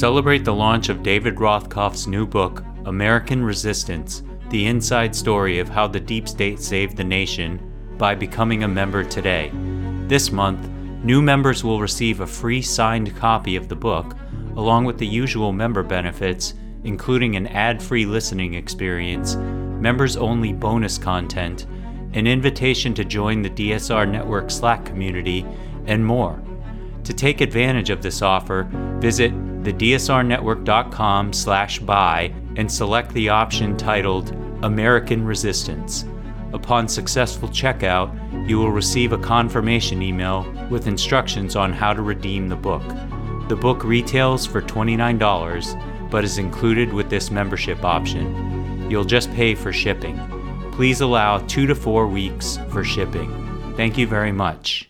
Celebrate the launch of David Rothkopf's new book, American Resistance The Inside Story of How the Deep State Saved the Nation, by becoming a member today. This month, new members will receive a free signed copy of the book, along with the usual member benefits, including an ad free listening experience, members only bonus content, an invitation to join the DSR Network Slack community, and more. To take advantage of this offer, visit thedsrnetwork.com slash buy and select the option titled American Resistance. Upon successful checkout, you will receive a confirmation email with instructions on how to redeem the book. The book retails for $29, but is included with this membership option. You'll just pay for shipping. Please allow two to four weeks for shipping. Thank you very much.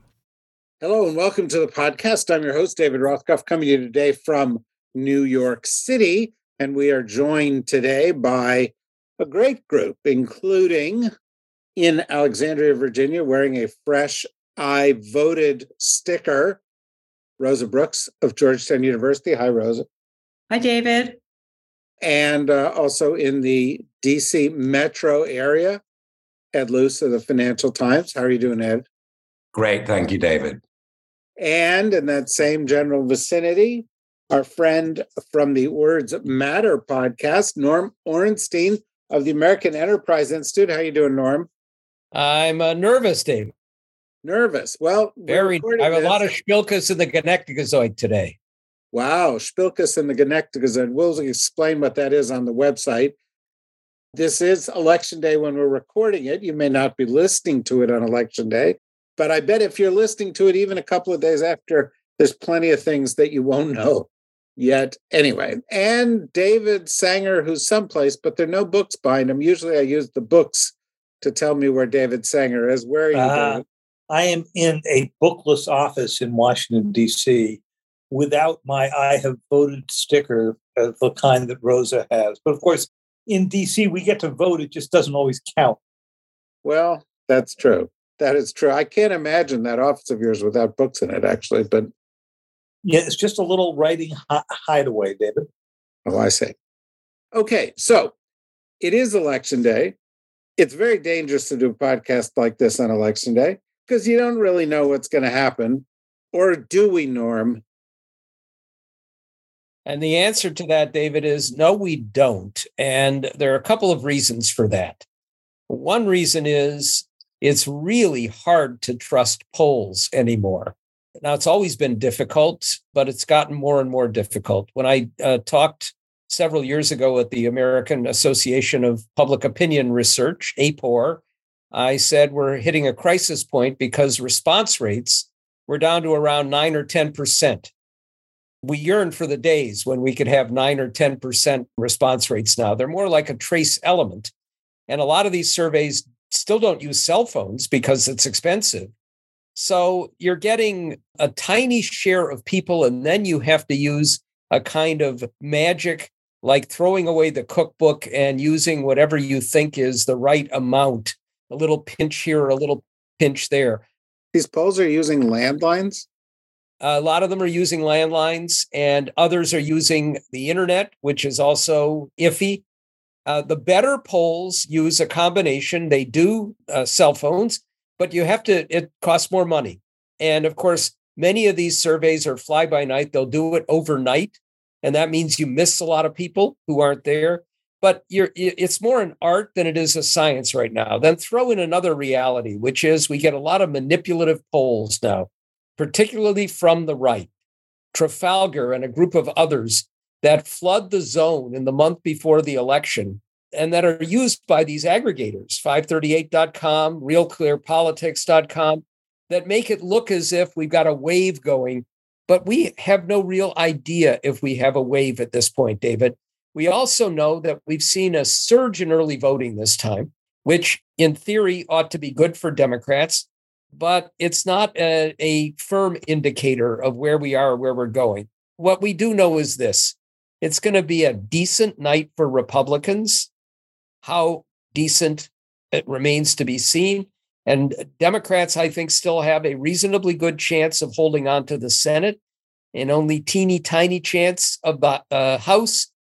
Hello and welcome to the podcast. I'm your host, David Rothkopf, coming to you today from New York City. And we are joined today by a great group, including in Alexandria, Virginia, wearing a fresh I voted sticker, Rosa Brooks of Georgetown University. Hi, Rosa. Hi, David. And uh, also in the DC metro area, Ed Luce of the Financial Times. How are you doing, Ed? Great. Thank you, David. And in that same general vicinity, our friend from the Words Matter podcast, Norm Ornstein of the American Enterprise Institute. How you doing, Norm? I'm uh, nervous, Dave. Nervous. Well, very. I have this. a lot of Spilkus in the Gonecticazoid today. Wow, Spilkus in the Gonecticazoid. We'll explain what that is on the website. This is election day when we're recording it. You may not be listening to it on election day, but I bet if you're listening to it even a couple of days after, there's plenty of things that you won't know yet. Anyway, and David Sanger, who's someplace, but there are no books behind him. Usually I use the books to tell me where David Sanger is. Where are you, uh? I am in a bookless office in Washington, D.C. without my I have voted sticker of the kind that Rosa has. But of course, in D.C., we get to vote. It just doesn't always count. Well, that's true. That is true. I can't imagine that office of yours without books in it, actually. But yeah, it's just a little writing hideaway, David. Oh, I see. Okay, so it is election day. It's very dangerous to do a podcast like this on election day because you don't really know what's going to happen. Or do we, Norm? And the answer to that, David, is no, we don't. And there are a couple of reasons for that. One reason is it's really hard to trust polls anymore. Now, it's always been difficult, but it's gotten more and more difficult. When I uh, talked several years ago at the American Association of Public Opinion Research, APOR, I said we're hitting a crisis point because response rates were down to around 9 or 10%. We yearn for the days when we could have 9 or 10% response rates now. They're more like a trace element. And a lot of these surveys still don't use cell phones because it's expensive. So you're getting a tiny share of people, and then you have to use a kind of magic, like throwing away the cookbook and using whatever you think is the right amount a little pinch here, a little pinch there. These polls are using landlines? A lot of them are using landlines, and others are using the internet, which is also iffy. Uh, the better polls use a combination. They do uh, cell phones, but you have to, it costs more money. And of course, many of these surveys are fly by night. They'll do it overnight. And that means you miss a lot of people who aren't there but it's more an art than it is a science right now. Then throw in another reality, which is we get a lot of manipulative polls now, particularly from the right. Trafalgar and a group of others that flood the zone in the month before the election and that are used by these aggregators 538.com, realclearpolitics.com. that make it look as if we've got a wave going, but we have no real idea if we have a wave at this point, David. We also know that we've seen a surge in early voting this time, which in theory ought to be good for Democrats, but it's not a, a firm indicator of where we are where we're going. What we do know is this it's going to be a decent night for Republicans. How decent it remains to be seen. And Democrats, I think, still have a reasonably good chance of holding on to the Senate and only teeny tiny chance of the uh, House.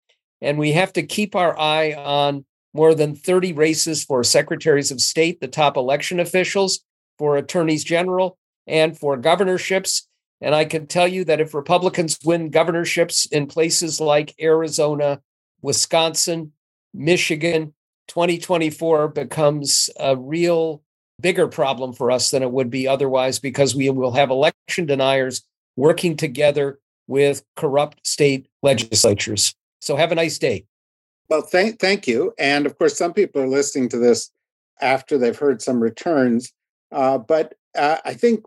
And we have to keep our eye on more than 30 races for secretaries of state, the top election officials, for attorneys general, and for governorships. And I can tell you that if Republicans win governorships in places like Arizona, Wisconsin, Michigan, 2024 becomes a real bigger problem for us than it would be otherwise because we will have election deniers working together with corrupt state legislatures. So have a nice day. Well, thank thank you. And of course, some people are listening to this after they've heard some returns. Uh, but uh, I think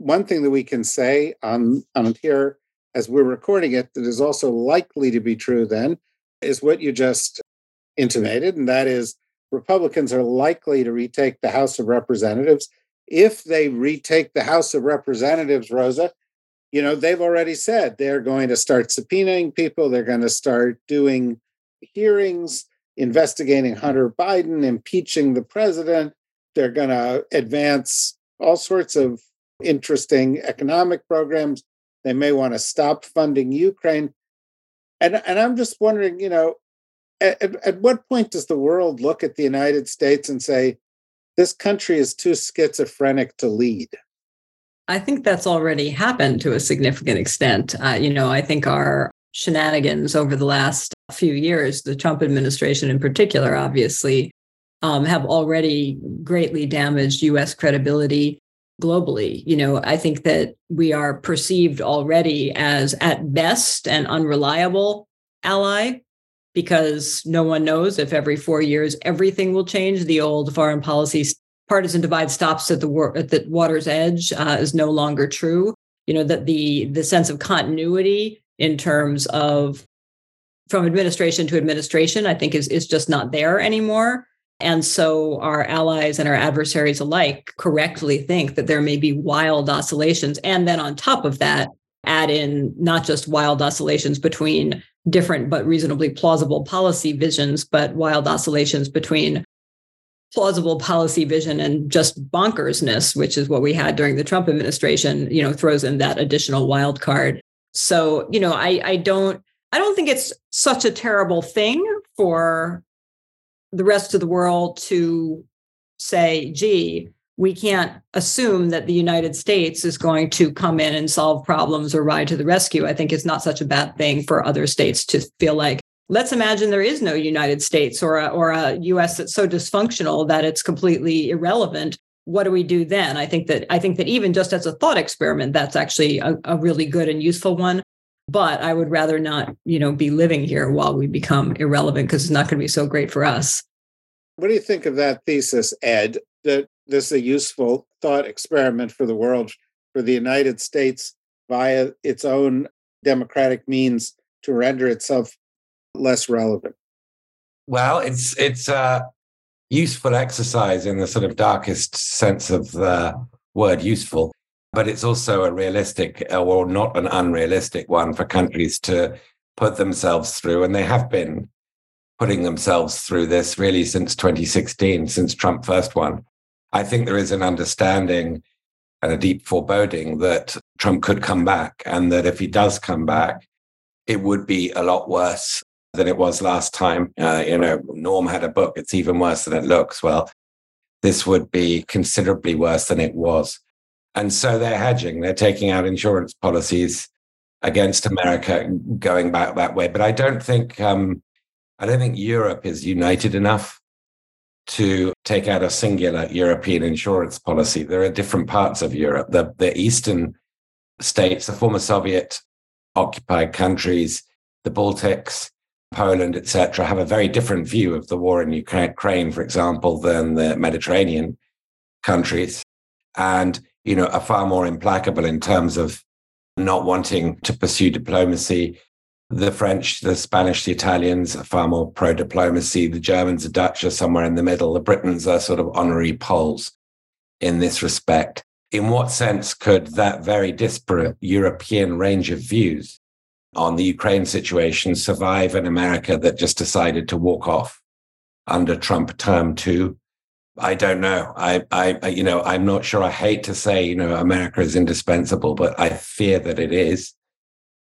one thing that we can say on on here as we're recording it that is also likely to be true then is what you just intimated, and that is Republicans are likely to retake the House of Representatives. If they retake the House of Representatives, Rosa, you know, they've already said they're going to start subpoenaing people, they're going to start doing hearings, investigating Hunter Biden, impeaching the president. They're going to advance all sorts of interesting economic programs. They may want to stop funding Ukraine. And, and I'm just wondering, you know, at, at what point does the world look at the United States and say, this country is too schizophrenic to lead? I think that's already happened to a significant extent. Uh, you know, I think our shenanigans over the last few years, the Trump administration in particular, obviously, um, have already greatly damaged US credibility globally. You know, I think that we are perceived already as, at best, an unreliable ally because no one knows if every four years everything will change. The old foreign policy partisan divide stops at the war- at the water's edge uh, is no longer true. You know that the the sense of continuity in terms of from administration to administration, I think is is just not there anymore. And so our allies and our adversaries alike correctly think that there may be wild oscillations. And then on top of that, add in not just wild oscillations between different but reasonably plausible policy visions, but wild oscillations between plausible policy vision and just bonkersness, which is what we had during the Trump administration, you know, throws in that additional wild card. So, you know, I I don't I don't think it's such a terrible thing for the rest of the world to say, gee, we can't assume that the United States is going to come in and solve problems or ride to the rescue. I think it's not such a bad thing for other states to feel like, let's imagine there is no United States or a, or a US that's so dysfunctional that it's completely irrelevant. What do we do then? I think that I think that even just as a thought experiment, that's actually a, a really good and useful one. But I would rather not, you know, be living here while we become irrelevant because it's not going to be so great for us. What do you think of that thesis, Ed? That this is a useful thought experiment for the world, for the United States via its own democratic means to render itself less relevant? Well, it's it's a useful exercise in the sort of darkest sense of the word useful, but it's also a realistic uh, or not an unrealistic one for countries to put themselves through, and they have been putting themselves through this really since 2016, since Trump first won. I think there is an understanding and a deep foreboding that Trump could come back, and that if he does come back, it would be a lot worse than it was last time. Uh, you know, Norm had a book, it's even worse than it looks. Well, this would be considerably worse than it was. And so they're hedging, they're taking out insurance policies against America going back that way. But I don't think um, I don't think Europe is united enough to take out a singular European insurance policy. There are different parts of Europe. The, the eastern states, the former Soviet occupied countries, the Baltics, Poland, etc., have a very different view of the war in Ukraine, for example, than the Mediterranean countries. And you know, are far more implacable in terms of not wanting to pursue diplomacy. The French, the Spanish, the Italians are far more pro diplomacy. The Germans, the Dutch are somewhere in the middle. The Britons are sort of honorary Poles in this respect. In what sense could that very disparate European range of views on the Ukraine situation survive an America that just decided to walk off under Trump term two? I don't know. I, I, you know, I'm not sure. I hate to say, you know, America is indispensable, but I fear that it is.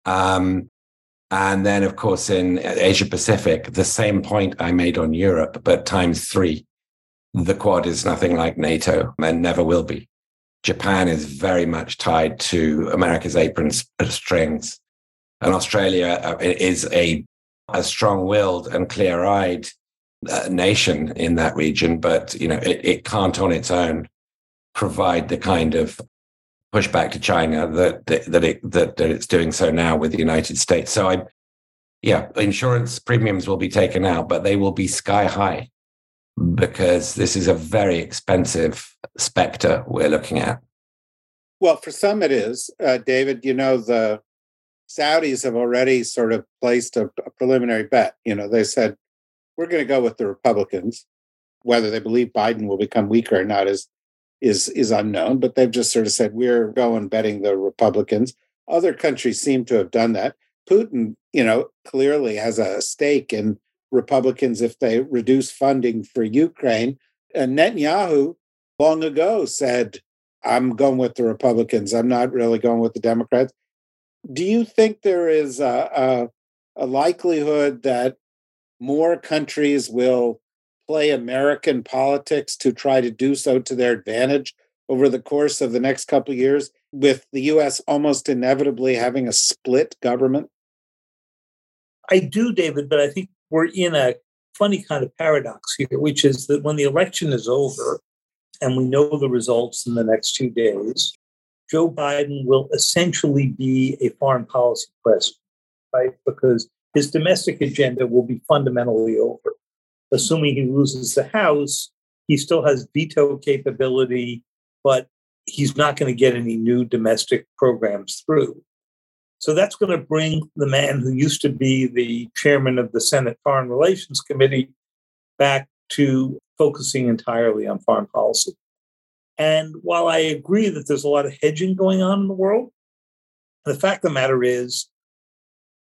Um, and then, of course, in Asia Pacific, the same point I made on Europe, but times three. The Quad is nothing like NATO and never will be. Japan is very much tied to America's apron strings. And Australia uh, is a, a strong willed and clear eyed uh, nation in that region, but you know it, it can't on its own provide the kind of pushback to China that that it that, that it's doing so now with the United States. So I, yeah, insurance premiums will be taken out, but they will be sky high because this is a very expensive specter we're looking at. Well, for some it is, uh, David. You know the Saudis have already sort of placed a, a preliminary bet. You know they said we're going to go with the Republicans. Whether they believe Biden will become weaker or not is is is unknown, but they've just sort of said we're going betting the Republicans. Other countries seem to have done that. Putin, you know, clearly has a stake in Republicans if they reduce funding for Ukraine. And Netanyahu long ago said, I'm going with the Republicans. I'm not really going with the Democrats. Do you think there is a, a, a likelihood that more countries will play American politics to try to do so to their advantage over the course of the next couple of years, with the US almost inevitably having a split government? I do, David, but I think we're in a funny kind of paradox here, which is that when the election is over and we know the results in the next two days, Joe Biden will essentially be a foreign policy president, right? Because his domestic agenda will be fundamentally over. Assuming he loses the House, he still has veto capability, but he's not going to get any new domestic programs through. So that's going to bring the man who used to be the chairman of the Senate Foreign Relations Committee back to focusing entirely on foreign policy. And while I agree that there's a lot of hedging going on in the world, the fact of the matter is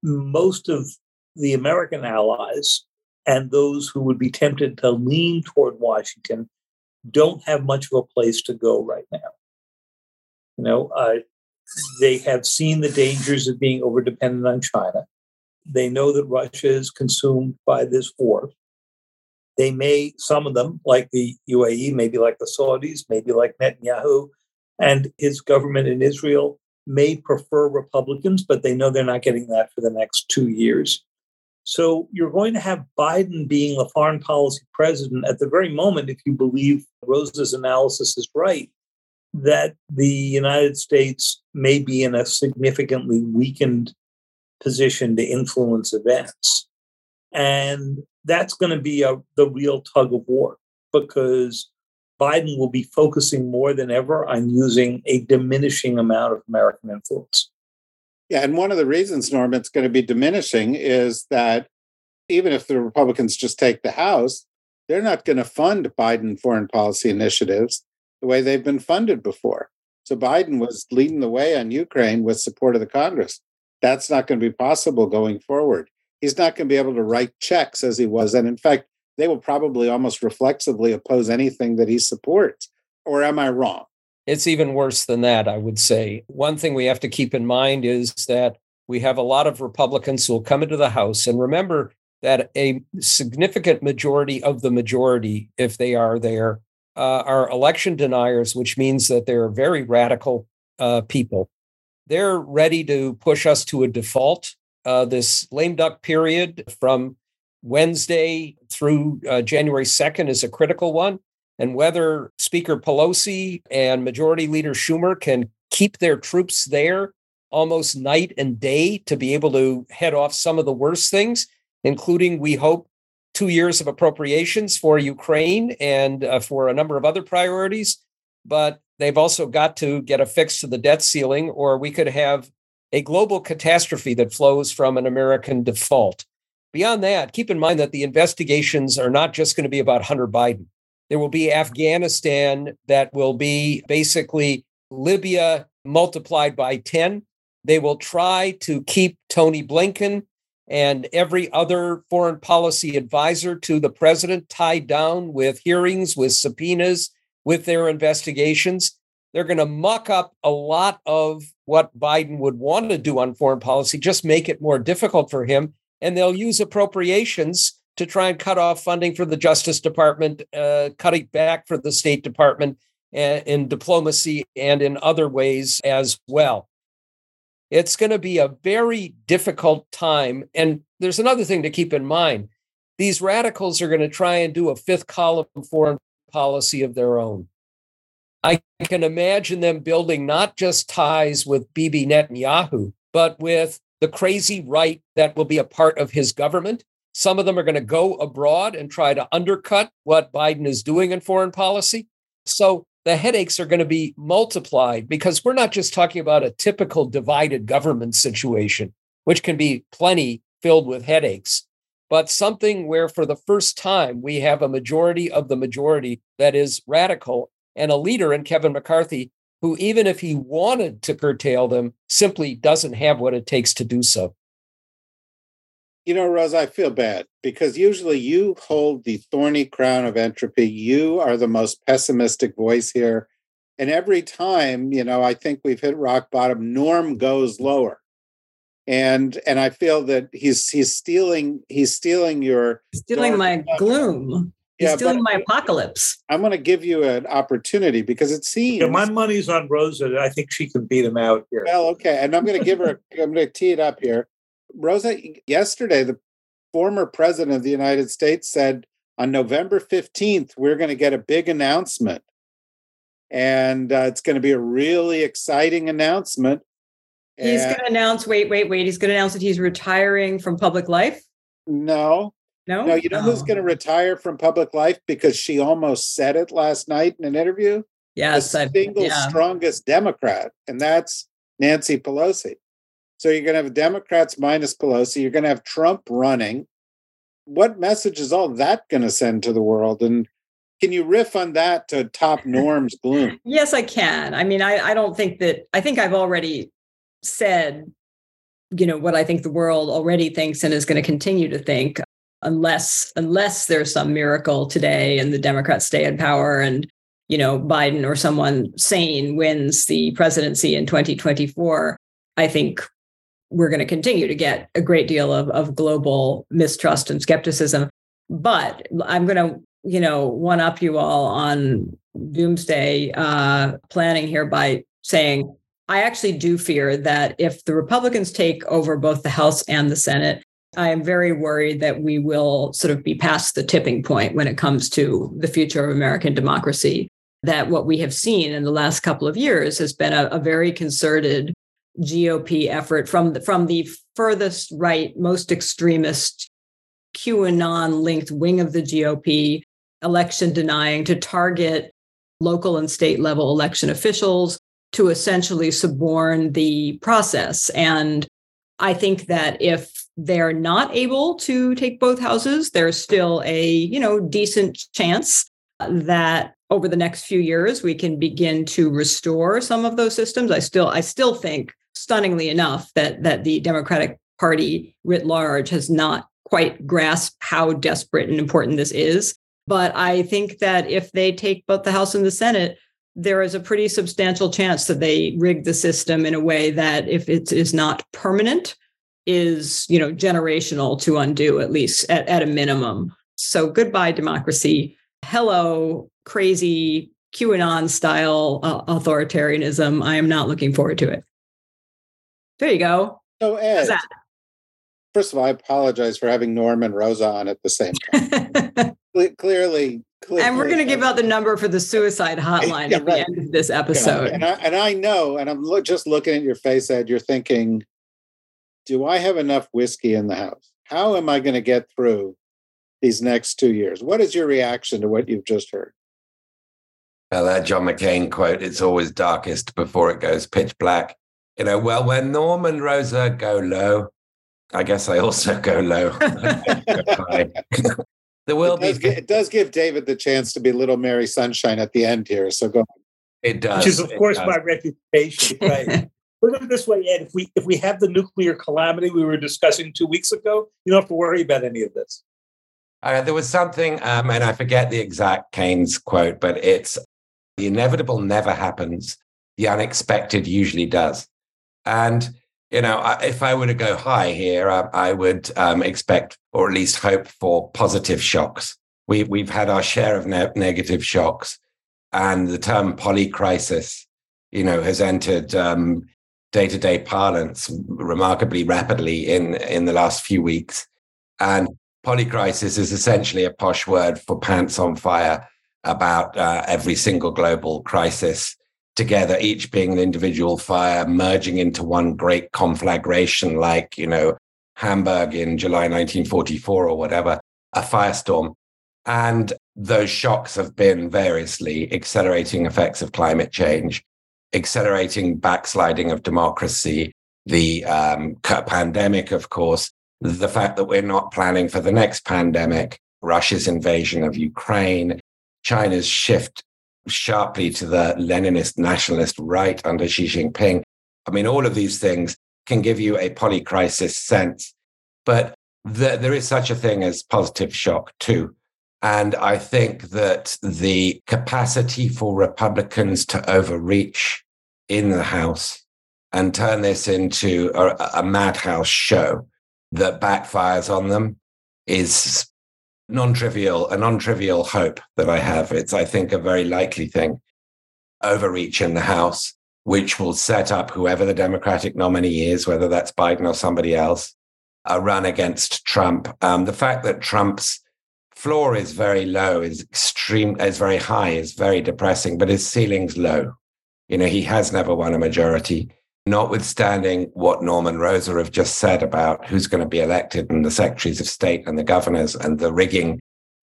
most of the American allies and those who would be tempted to lean toward Washington don't have much of a place to go right now. You know, uh, they have seen the dangers of being overdependent on China. They know that Russia is consumed by this war. They may, some of them, like the UAE, maybe like the Saudis, maybe like Netanyahu and his government in Israel, may prefer Republicans, but they know they're not getting that for the next two years. So you're going to have Biden being a foreign policy president at the very moment, if you believe Rose's analysis is right, that the United States may be in a significantly weakened position to influence events. And that's going to be a, the real tug of war because Biden will be focusing more than ever on using a diminishing amount of American influence. Yeah, and one of the reasons, Norm, it's going to be diminishing is that even if the Republicans just take the House, they're not going to fund Biden foreign policy initiatives the way they've been funded before. So Biden was leading the way on Ukraine with support of the Congress. That's not going to be possible going forward. He's not going to be able to write checks as he was. And in fact, they will probably almost reflexively oppose anything that he supports. Or am I wrong? It's even worse than that, I would say. One thing we have to keep in mind is that we have a lot of Republicans who will come into the House. And remember that a significant majority of the majority, if they are there, uh, are election deniers, which means that they're very radical uh, people. They're ready to push us to a default. Uh, this lame duck period from Wednesday through uh, January 2nd is a critical one and whether Speaker Pelosi and Majority Leader Schumer can keep their troops there almost night and day to be able to head off some of the worst things, including, we hope, two years of appropriations for Ukraine and uh, for a number of other priorities. But they've also got to get a fix to the debt ceiling, or we could have a global catastrophe that flows from an American default. Beyond that, keep in mind that the investigations are not just going to be about Hunter Biden. There will be Afghanistan that will be basically Libya multiplied by 10. They will try to keep Tony Blinken and every other foreign policy advisor to the president tied down with hearings, with subpoenas, with their investigations. They're going to muck up a lot of what Biden would want to do on foreign policy, just make it more difficult for him. And they'll use appropriations to try and cut off funding for the Justice Department, uh, cutting back for the State Department uh, in diplomacy and in other ways as well. It's going to be a very difficult time. And there's another thing to keep in mind these radicals are going to try and do a fifth column foreign policy of their own. I can imagine them building not just ties with Bibi Netanyahu, but with the crazy right that will be a part of his government. Some of them are going to go abroad and try to undercut what Biden is doing in foreign policy. So the headaches are going to be multiplied because we're not just talking about a typical divided government situation, which can be plenty filled with headaches, but something where for the first time we have a majority of the majority that is radical and a leader in Kevin McCarthy who, even if he wanted to curtail them, simply doesn't have what it takes to do so. You know, Rose, I feel bad because usually you hold the thorny crown of entropy. You are the most pessimistic voice here. And every time, you know, I think we've hit rock bottom, Norm goes lower. And and I feel that he's he's stealing he's stealing your stealing my gloom. He's yeah, stealing my apocalypse. I'm going to give you an opportunity because it seems. Yeah, my money's on Rosa. I think she can beat him out here. Well, okay, and I'm going to give her. I'm going to tee it up here. Rosa, yesterday, the former president of the United States said on November 15th, we're going to get a big announcement. And uh, it's going to be a really exciting announcement. He's and going to announce, wait, wait, wait. He's going to announce that he's retiring from public life? No. No. No, you know oh. who's going to retire from public life because she almost said it last night in an interview? Yes. The single yeah. strongest Democrat, and that's Nancy Pelosi. So you're going to have Democrats minus Pelosi. You're going to have Trump running. What message is all that going to send to the world? And can you riff on that to top Norm's gloom? yes, I can. I mean, I, I don't think that, I think I've already said, you know, what I think the world already thinks and is going to continue to think unless unless there's some miracle today and the democrats stay in power and you know biden or someone sane wins the presidency in 2024 i think we're going to continue to get a great deal of, of global mistrust and skepticism. But I'm going to, you know, one up you all on doomsday uh, planning here by saying I actually do fear that if the Republicans take over both the House and the Senate, I am very worried that we will sort of be past the tipping point when it comes to the future of American democracy. That what we have seen in the last couple of years has been a, a very concerted GOP effort from the, from the furthest right, most extremist QAnon linked wing of the GOP, election denying to target local and state level election officials to essentially suborn the process. And I think that if they're not able to take both houses, there's still a, you know, decent chance that over the next few years we can begin to restore some of those systems. I still I still think stunningly enough that that the Democratic Party writ large has not quite grasped how desperate and important this is. But I think that if they take both the House and the Senate, there is a pretty substantial chance that they rig the system in a way that, if it is not permanent, is you know generational to undo at least at, at a minimum. So goodbye democracy. Hello crazy QAnon style uh, authoritarianism. I am not looking forward to it. There you go. So Ed, first of all, I apologize for having Norm and Rosa on at the same time. clearly, clearly, and we're going to give out the number for the suicide hotline yeah, at right. the end of this episode. Yeah, and, I, and I know, and I'm lo- just looking at your face, Ed. You're thinking, do I have enough whiskey in the house? How am I going to get through these next two years? What is your reaction to what you've just heard? Well, that John McCain quote, it's always darkest before it goes pitch black. You know, well, when Norm and Rosa go low, I guess I also go low. there will it does, be. it does give David the chance to be Little Mary Sunshine at the end here. So go. On. It does. Which is, of course, my reputation. Right. Look at it this way, Ed. If we if we have the nuclear calamity we were discussing two weeks ago, you don't have to worry about any of this. Uh, there was something, um, and I forget the exact Keynes quote, but it's the inevitable never happens. The unexpected usually does. And you know, if I were to go high here, I, I would um, expect, or at least hope for positive shocks. We, we've had our share of ne- negative shocks, and the term polycrisis, you know, has entered um, day-to-day parlance remarkably rapidly in in the last few weeks. And polycrisis is essentially a posh word for pants on fire about uh, every single global crisis together, each being an individual fire merging into one great conflagration, like, you know, Hamburg in July 1944 or whatever, a firestorm. And those shocks have been variously accelerating effects of climate change, accelerating backsliding of democracy, the um, pandemic, of course, the fact that we're not planning for the next pandemic, Russia's invasion of Ukraine, China's shift sharply to the Leninist nationalist right under Xi Jinping. I mean, all of these things can give you a polycrisis sense, but the, there is such a thing as positive shock too. And I think that the capacity for Republicans to overreach in the House and turn this into a, a madhouse show that backfires on them is non-trivial, a non-trivial hope that I have. It's, I think, a very likely thing. Overreach in the House, which will set up whoever the Democratic nominee is, whether that's Biden or somebody else, a run against Trump. Um, the fact that Trump's floor is very low, is extreme, is very high, is very depressing, but his ceiling's low. You know, he has never won a majority notwithstanding what Norm and Rosa have just said about who's going to be elected and the secretaries of state and the governors and the rigging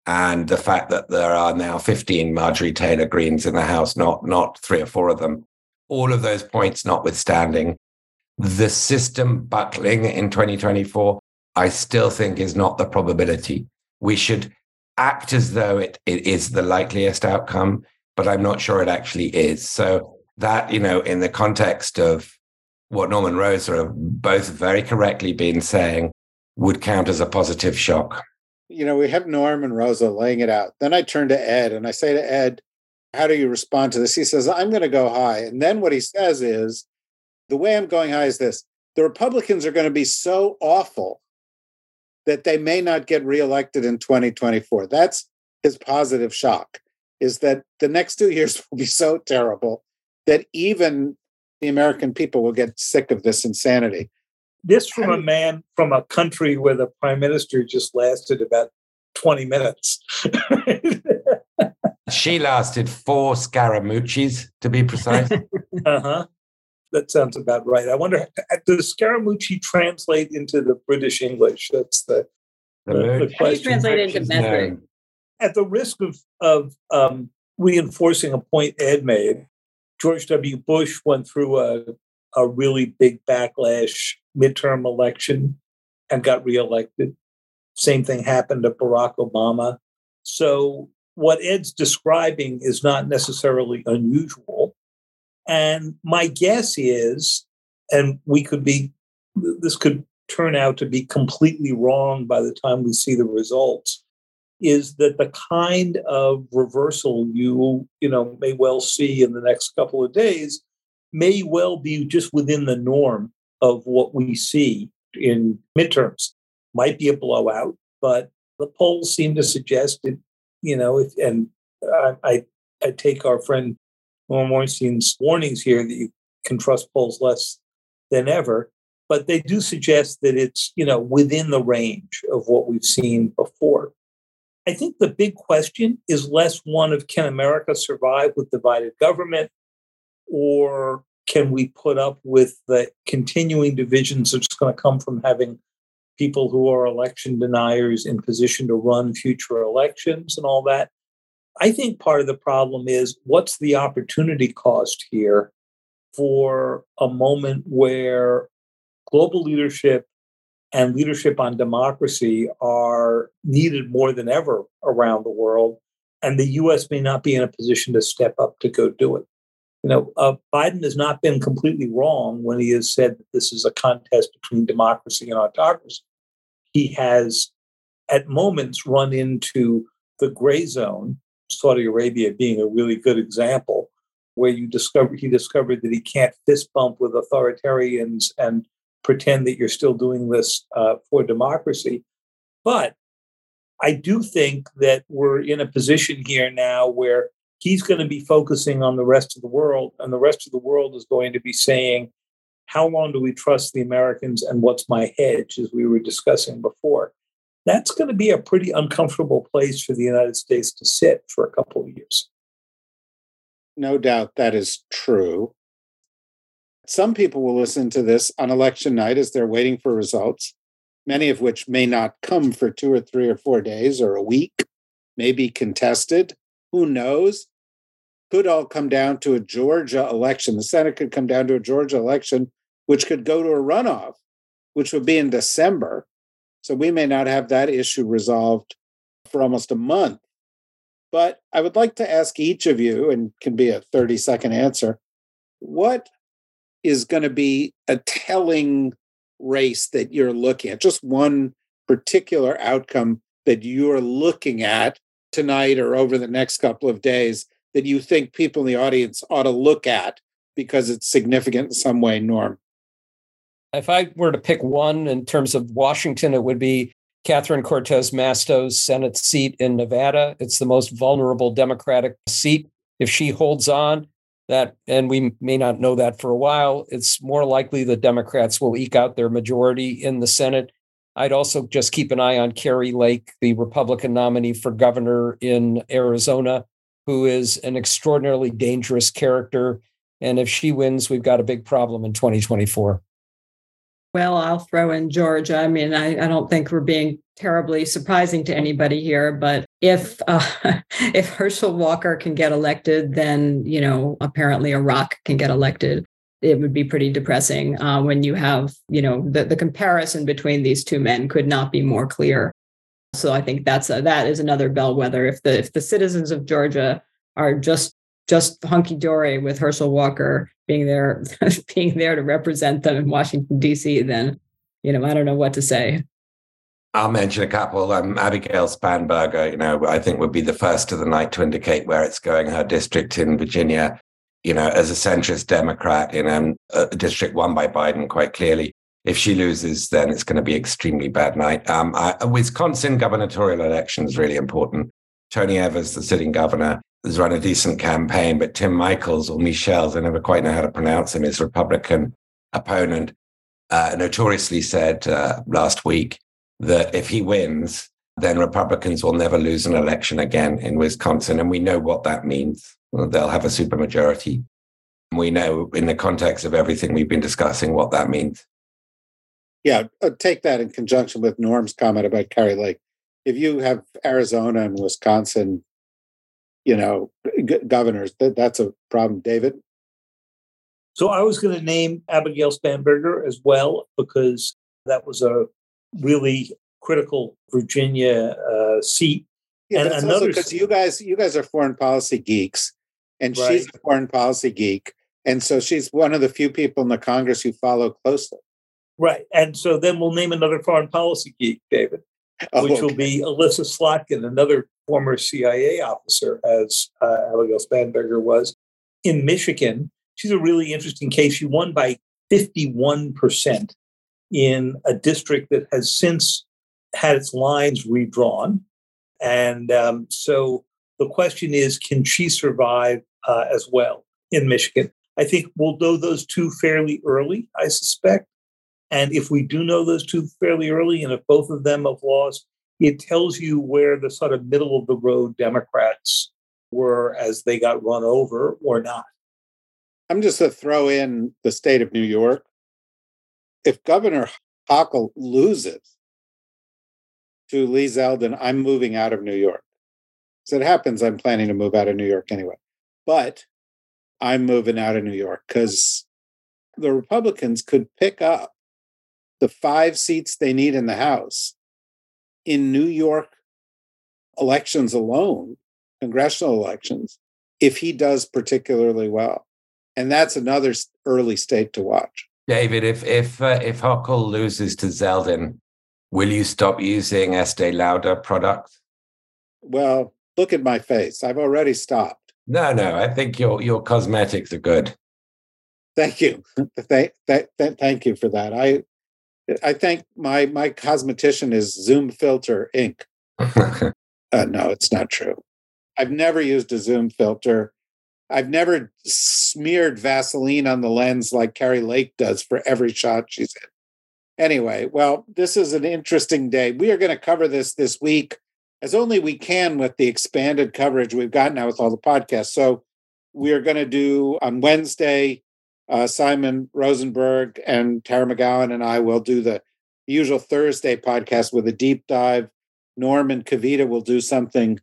and the fact that there are now 15 Marjorie Taylor Greens in the House, not, not three or four of them. All of those points notwithstanding, the system buckling in 2024, I still think is not the probability. We should act as though it, it is the likeliest outcome, but I'm not sure it actually is. So that, you know, in the context of what Norm and Rosa have both very correctly been saying would count as a positive shock. You know, we have Norm and Rosa laying it out. Then I turn to Ed and I say to Ed, How do you respond to this? He says, I'm going to go high. And then what he says is, The way I'm going high is this the Republicans are going to be so awful that they may not get reelected in 2024. That's his positive shock, is that the next two years will be so terrible that even the American people will get sick of this insanity. This from a man from a country where the prime minister just lasted about 20 minutes. she lasted four Scaramucci's, to be precise. uh-huh. That sounds about right. I wonder, does Scaramucci translate into the British English? That's the, the, the question. translate into metric. At the risk of, of um, reinforcing a point Ed made, George W. Bush went through a, a really big backlash midterm election and got reelected. Same thing happened to Barack Obama. So, what Ed's describing is not necessarily unusual. And my guess is, and we could be, this could turn out to be completely wrong by the time we see the results, is that the kind of reversal you you know may well see in the next couple of days may well be just within the norm of what we see in midterms. Might be a blowout but the polls seem to suggest it you know if, and I, I, I take our friend Norm Ornstein's warnings here that you can trust polls less than ever but they do suggest that it's you know within the range of what we've seen before I think the big question is less one of can America survive with divided government, or can we put up with the continuing divisions that's going to come from having people who are election deniers in position to run future elections and all that? I think part of the problem is what's the opportunity cost here for a moment where global leadership and leadership on democracy are needed more than ever around the world. And the US may not be in a position to step up to go do it. You know, uh, Biden has not been completely wrong when he has said that this is a contest between democracy and autocracy. He has, at moments, run into the gray zone, Saudi Arabia being a really good example, where you discover he discovered that he can't fist bump with authoritarians and pretend that you're still doing this uh, for democracy. But I do think that we're in a position here now where he's going to be focusing on the rest of the world, and the rest of the world is going to be saying, How long do we trust the Americans, and what's my hedge, as we were discussing before? That's going to be a pretty uncomfortable place for the United States to sit for a couple of years. No doubt that is true. Some people will listen to this on election night as they're waiting for results, many of which may not come for two or three or four days or a week, may be contested. Who knows? Could all come down to a Georgia election. The Senate could come down to a Georgia election, which could go to a runoff, which would be in December. So we may not have that issue resolved for almost a month. But I would like to ask each of you, and can be a 30 second answer, what is going to be a telling race that you're looking at, just one particular outcome that you're looking at tonight or over the next couple of days that you think people in the audience ought to look at because it's significant in some way, Norm? If I were to pick one in terms of Washington, it would be Catherine Cortez Masto's Senate seat in Nevada. It's the most vulnerable Democratic seat. If she holds on, that, and we may not know that for a while, it's more likely the Democrats will eke out their majority in the Senate. I'd also just keep an eye on Kari Lake, the Republican nominee for governor in Arizona, who is an extraordinarily dangerous character. And if she wins, we've got a big problem in 2024. Well, I'll throw in Georgia. I mean, I, I don't think we're being terribly surprising to anybody here, but if uh, if Herschel Walker can get elected, then you know apparently a rock can get elected. It would be pretty depressing uh, when you have you know the, the comparison between these two men could not be more clear. So I think that's a, that is another bellwether. If the if the citizens of Georgia are just just hunky dory with Herschel Walker being there being there to represent them in Washington D.C., then you know I don't know what to say. I'll mention a couple. Um, Abigail Spanberger, you know, I think would be the first of the night to indicate where it's going. Her district in Virginia, you know, as a centrist Democrat in um, a district won by Biden quite clearly. If she loses, then it's going to be extremely bad night. Um, I, Wisconsin gubernatorial election is really important. Tony Evers, the sitting governor, has run a decent campaign, but Tim Michaels or Michels, I never quite know how to pronounce him, his Republican opponent, uh, notoriously said uh, last week that if he wins, then Republicans will never lose an election again in Wisconsin. And we know what that means. They'll have a supermajority. We know in the context of everything we've been discussing what that means. Yeah, uh, take that in conjunction with Norm's comment about Kari Lake. If you have Arizona and Wisconsin, you know, g- governors, that, that's a problem. David? So I was going to name Abigail Spanberger as well because that was a really critical Virginia uh, seat. Yeah, and another because you guys you guys are foreign policy geeks, and right. she's a foreign policy geek, and so she's one of the few people in the Congress who follow closely. Right, and so then we'll name another foreign policy geek, David, oh, which okay. will be Elissa Slotkin, another former CIA officer, as uh, Abigail Spanberger was in Michigan. She's a really interesting case. She won by fifty-one percent in a district that has since had its lines redrawn. And um, so the question is can she survive uh, as well in Michigan? I think we'll know those two fairly early, I suspect. And if we do know those two fairly early, and if both of them have lost, it tells you where the sort of middle of the road Democrats were as they got run over or not. I'm just going to throw in the state of New York if Governor Hochul loses to Lee Zeldin, I'm moving out of New York. As it happens, I'm planning to move out of New York anyway. But I'm moving out of New York because the Republicans could pick up the five seats they need in the House in New York elections alone, congressional elections, if he does particularly well. And that's another early state to watch. David, if if uh, if Hochul loses to Zeldin, will you stop using Estee Lauder products? Well, look at my face. I've already stopped. No, no. I think your your cosmetics are good. Thank you. thank, thank, thank you for that. I I think my my cosmetician is Zoom Filter Inc. uh, no, it's not true. I've never used a Zoom filter. I've never smeared Vaseline on the lens like Kari Lake does for every shot she's in. Anyway, well, this is an interesting day. We are going to cover this this week as only we can with the expanded coverage we've got now with all the podcasts. So we are going to do on Wednesday uh, Simon Rosenberg and Tara McGowan and I will do the usual Thursday podcast with a deep dive. Norm and Kavita will do something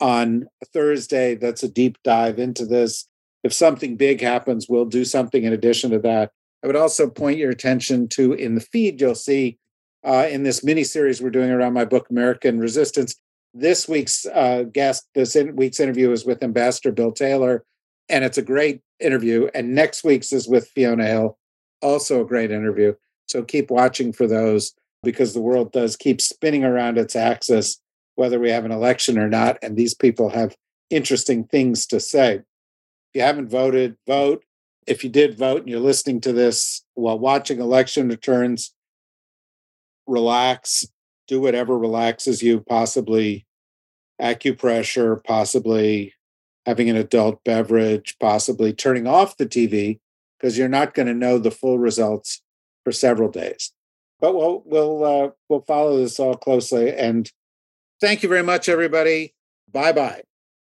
on Thursday that's a deep dive into this. If something big happens, we'll do something in addition to that. I would also point your attention to in the feed, you'll see uh, in this mini series we're doing around my book, American Resistance. This week's uh, guest, this in- week's interview is with Ambassador Bill Taylor, and it's a great interview. And next week's is with Fiona Hill, also a great interview. So keep watching for those because the world does keep spinning around its axis, whether we have an election or not. And these people have interesting things to say. If you haven't voted, vote. If you did vote and you're listening to this while watching election returns, relax, do whatever relaxes you, possibly acupressure, possibly having an adult beverage, possibly turning off the TV because you're not going to know the full results for several days. But we'll we'll uh, we'll follow this all closely. And thank you very much, everybody. Bye bye.